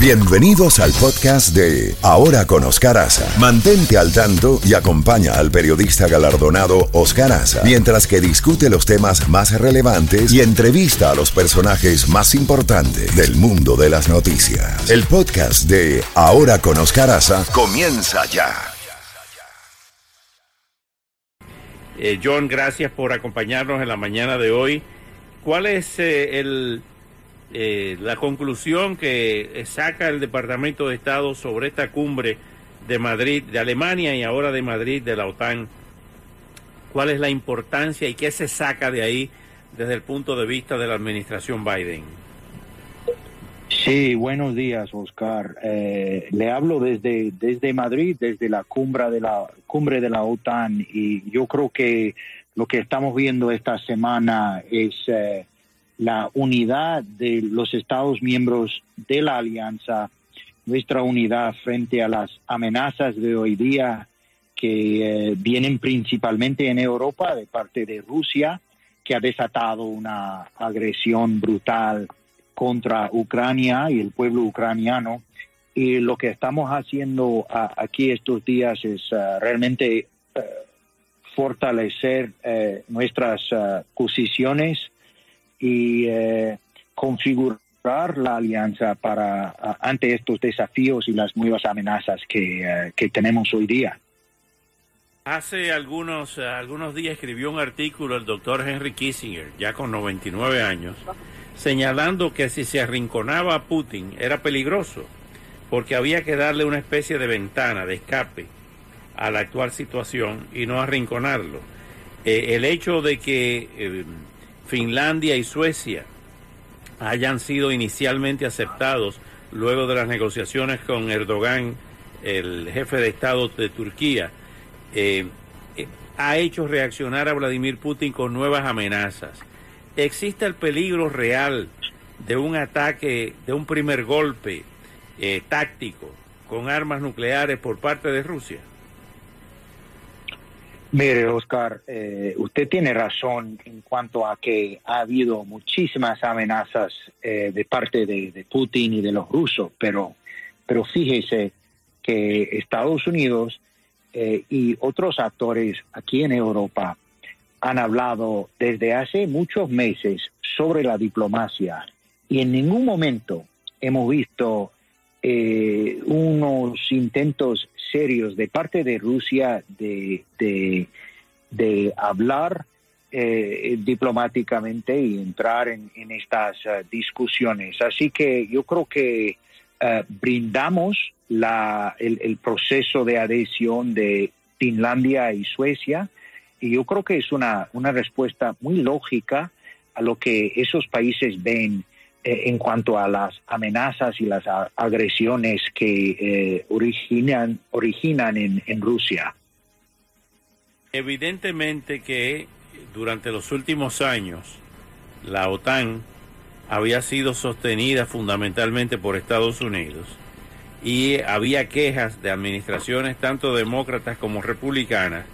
Bienvenidos al podcast de Ahora con Oscar Aza. Mantente al tanto y acompaña al periodista galardonado Oscar Aza mientras que discute los temas más relevantes y entrevista a los personajes más importantes del mundo de las noticias. El podcast de Ahora con Oscar Aza comienza ya. Eh, John, gracias por acompañarnos en la mañana de hoy. ¿Cuál es eh, el eh, la conclusión que saca el Departamento de Estado sobre esta cumbre de Madrid, de Alemania y ahora de Madrid, de la OTAN. ¿Cuál es la importancia y qué se saca de ahí desde el punto de vista de la administración Biden? Sí, buenos días, Oscar. Eh, le hablo desde, desde Madrid, desde la cumbre de la cumbre de la OTAN, y yo creo que lo que estamos viendo esta semana es eh, la unidad de los Estados miembros de la alianza, nuestra unidad frente a las amenazas de hoy día que eh, vienen principalmente en Europa de parte de Rusia, que ha desatado una agresión brutal contra Ucrania y el pueblo ucraniano. Y lo que estamos haciendo aquí estos días es eh, realmente eh, fortalecer nuestras posiciones y eh, configurar la alianza para ante estos desafíos y las nuevas amenazas que, eh, que tenemos hoy día. Hace algunos, algunos días escribió un artículo el doctor Henry Kissinger, ya con 99 años, señalando que si se arrinconaba a Putin era peligroso, porque había que darle una especie de ventana, de escape a la actual situación y no arrinconarlo. Eh, el hecho de que Finlandia y Suecia hayan sido inicialmente aceptados luego de las negociaciones con Erdogan, el jefe de Estado de Turquía, eh, ha hecho reaccionar a Vladimir Putin con nuevas amenazas. ¿Existe el peligro real de un ataque, de un primer golpe eh, táctico con armas nucleares por parte de Rusia? Mire, Oscar, eh, usted tiene razón en cuanto a que ha habido muchísimas amenazas eh, de parte de, Putin y de los rusos, pero, pero fíjese que Estados Unidos eh, y otros actores aquí en Europa han hablado desde hace muchos meses sobre la diplomacia. Y en ningún momento hemos visto unos intentos serios de parte de Rusia de, de, hablar eh, diplomáticamente y entrar en, estas eh, discusiones. Así que yo creo que eh, brindamos la, el, proceso de adhesión de Finlandia y Suecia y yo creo que es una, una respuesta muy lógica a lo que esos países ven en cuanto a las amenazas y las agresiones que eh, originan, originan en, en Rusia. Evidentemente que durante los últimos años la OTAN había sido sostenida fundamentalmente por Estados Unidos y había quejas de administraciones tanto demócratas como republicanas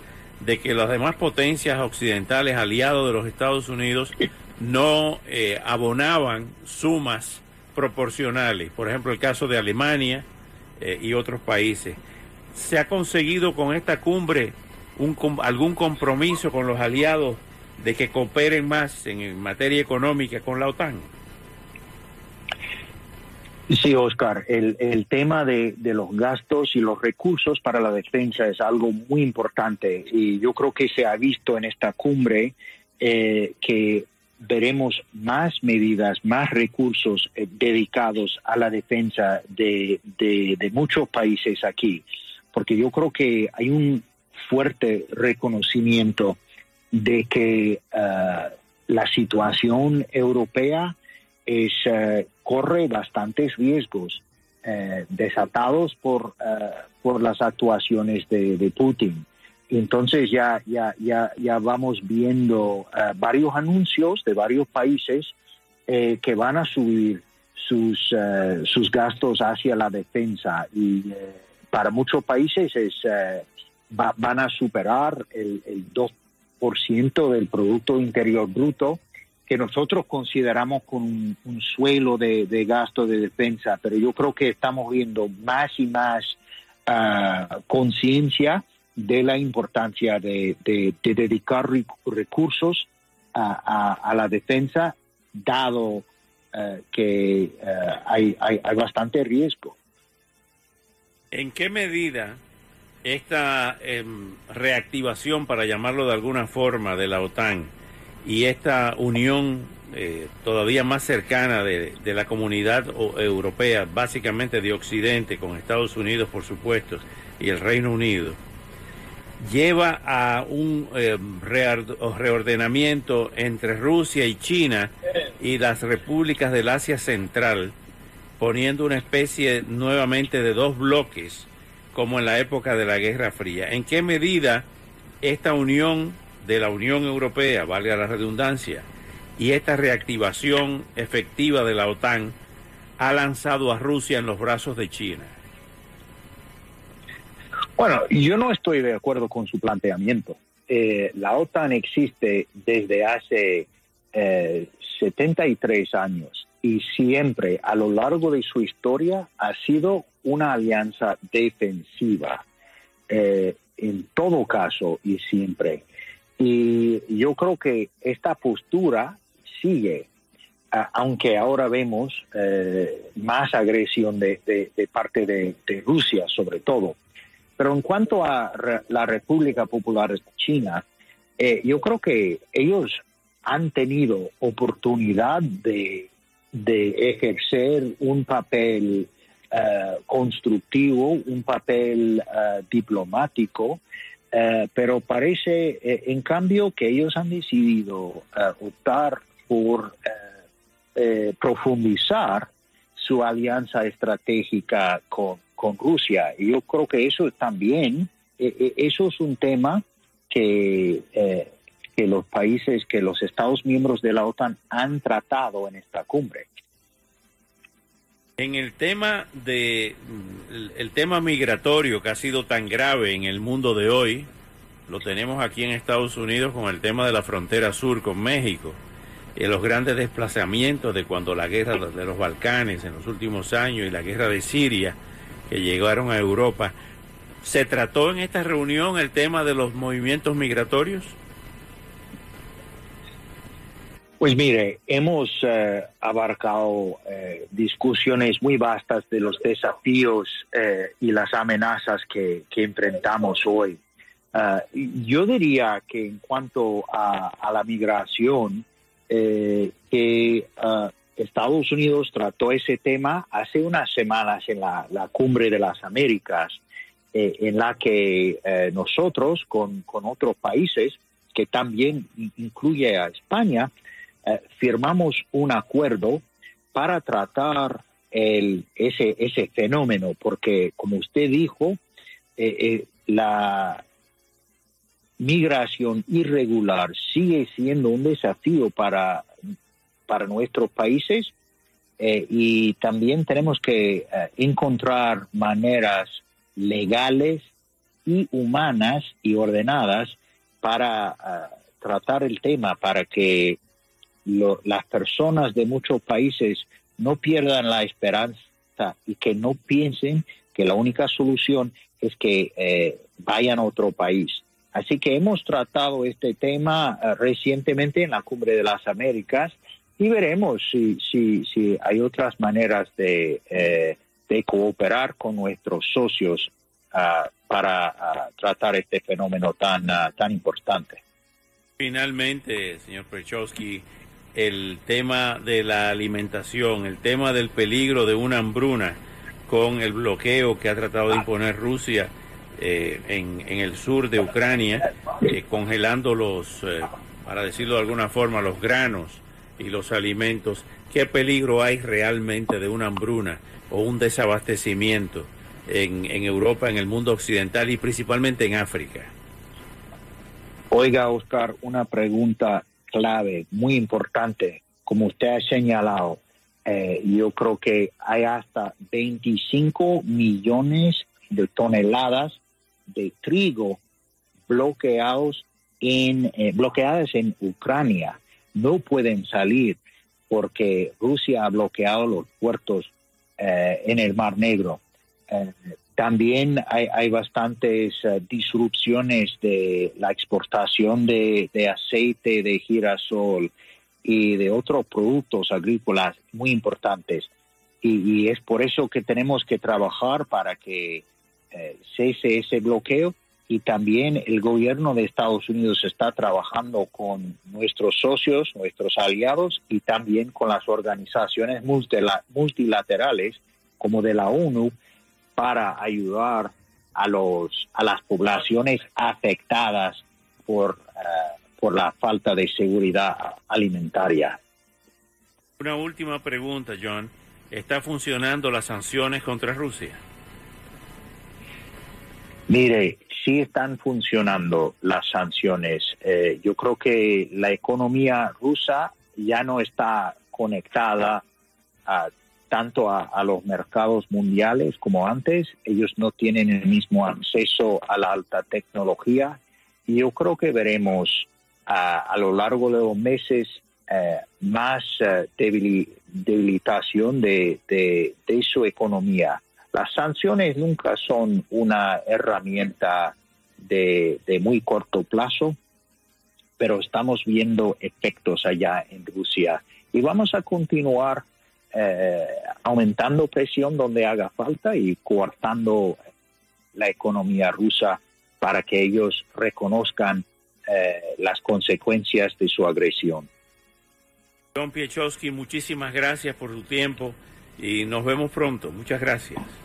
de que las demás potencias occidentales aliados de los Estados Unidos no eh, abonaban sumas proporcionales. Por ejemplo, el caso de Alemania eh, y otros países. ¿Se ha conseguido con esta cumbre un, algún compromiso con los aliados de que cooperen más en, materia económica con la OTAN? Sí, Oscar, el, tema de, de, los gastos y los recursos para la defensa es algo muy importante y yo creo que se ha visto en esta cumbre eh, que veremos más medidas, más recursos eh, dedicados a la defensa de, muchos países aquí, porque yo creo que hay un fuerte reconocimiento de que eh, la situación europea es, eh, corre bastantes riesgos desatados por, por las actuaciones de Putin. Entonces ya, ya, ya, ya vamos viendo eh, varios anuncios de varios países eh, que van a subir sus, eh, sus gastos hacia la defensa. Y para muchos países es, van a superar el, el 2% del Producto Interior Bruto que nosotros consideramos con un, suelo de, gasto de defensa, pero yo creo que estamos viendo más y más ah, conciencia de la importancia de, dedicar recursos a, la defensa, dado eh, que eh, hay, hay, bastante riesgo. ¿En qué medida esta em, reactivación, para llamarlo de alguna forma, de la OTAN y esta unión eh, todavía más cercana de, de la comunidad europea, básicamente de Occidente, con Estados Unidos, por supuesto, y el Reino Unido, lleva a un eh, reordenamiento entre Rusia y China y las repúblicas del Asia Central, poniendo una especie nuevamente de dos bloques, como en la época de la Guerra Fría. ¿En qué medida esta unión de la Unión Europea, valga la redundancia, y esta reactivación efectiva de la OTAN ha lanzado a Rusia en los brazos de China? Bueno, yo no estoy de acuerdo con su planteamiento. Eh, la OTAN existe desde hace 73 eh, años y siempre a lo largo de su historia ha sido una alianza defensiva, eh, en todo caso y siempre. Y yo creo que esta postura sigue, aunque ahora vemos más agresión de, parte de Rusia sobre todo. Pero en cuanto a la República Popular China, eh, yo creo que ellos han tenido oportunidad de, ejercer un papel eh, constructivo, un papel eh, diplomático, pero parece en cambio que ellos han decidido optar por profundizar su alianza estratégica con, con Rusia. Y yo creo que eso también, eh, eh, eso es un tema que, eh, que los países, que los Estados miembros de la OTAN han tratado en esta cumbre. En el tema de el tema migratorio que ha sido tan grave en el mundo de hoy, lo tenemos aquí en Estados Unidos con el tema de la frontera sur con México los grandes desplazamientos de cuando la guerra de los Balcanes en los últimos años y la guerra de Siria que llegaron a Europa. ¿Se trató en esta reunión el tema de los movimientos migratorios? Pues mire, hemos eh, abarcado eh, discusiones muy vastas de los desafíos eh, y las amenazas que, enfrentamos hoy. yo diría que en cuanto a, la migración, que Estados Unidos trató ese tema hace unas semanas en la, cumbre de las Américas, eh, en la que eh, nosotros con, otros países, que también incluye a España, eh, firmamos un acuerdo para tratar el, ese, ese fenómeno, porque como usted dijo, la migración irregular sigue siendo un desafío para para nuestros países eh, y también tenemos que eh, encontrar maneras legales y humanas y ordenadas para eh, tratar el tema, para que las personas de muchos países no pierdan la esperanza y que no piensen que la única solución es que vayan a otro país. Así que hemos tratado este tema recientemente en la Cumbre de las Américas y veremos si, si, si hay otras maneras de, eh, de cooperar con nuestros socios ah, para ah, tratar este fenómeno tan, ah, tan importante. Finalmente, señor Prechowski, el tema de la alimentación, el tema del peligro de una hambruna con el bloqueo que ha tratado de imponer Rusia eh, en, en, el sur de Ucrania, eh, congelando los, para decirlo de alguna forma, los granos y los alimentos, ¿qué peligro hay realmente de una hambruna o un desabastecimiento en, Europa, en el mundo occidental y principalmente en África? Oiga, Oscar, una pregunta clave, muy importante. Como usted ha señalado, eh, yo creo que hay hasta 25 millones de toneladas de trigo bloqueados en, eh, bloqueadas en Ucrania. No pueden salir porque Rusia ha bloqueado los puertos eh, en el Mar Negro. Eh, también hay, bastantes eh, disrupciones de la exportación de, aceite de girasol y de otros productos agrícolas muy importantes. Y, es por eso que tenemos que trabajar para que cese ese bloqueo y también el gobierno de Estados Unidos está trabajando con nuestros socios, nuestros aliados y también con las organizaciones multilaterales como de la ONU para ayudar a los a las poblaciones afectadas por eh, por la falta de seguridad alimentaria. Una última pregunta, John. ¿Está funcionando las sanciones contra Rusia? Mire, sí están funcionando las sanciones. Eh, yo creo que la economía rusa ya no está conectada tanto a, los mercados mundiales como antes. Ellos no tienen el mismo acceso a la alta tecnología. Y yo creo que veremos a lo largo de los meses eh, más eh, debilitación de, de su economía. Las sanciones nunca son una herramienta de, muy corto plazo, pero estamos viendo efectos allá en Rusia y vamos a continuar eh, aumentando presión donde haga falta y coartando la economía rusa para que ellos reconozcan eh, las consecuencias de su agresión. Don Piechowski, muchísimas gracias por su tiempo y nos vemos pronto. Muchas gracias.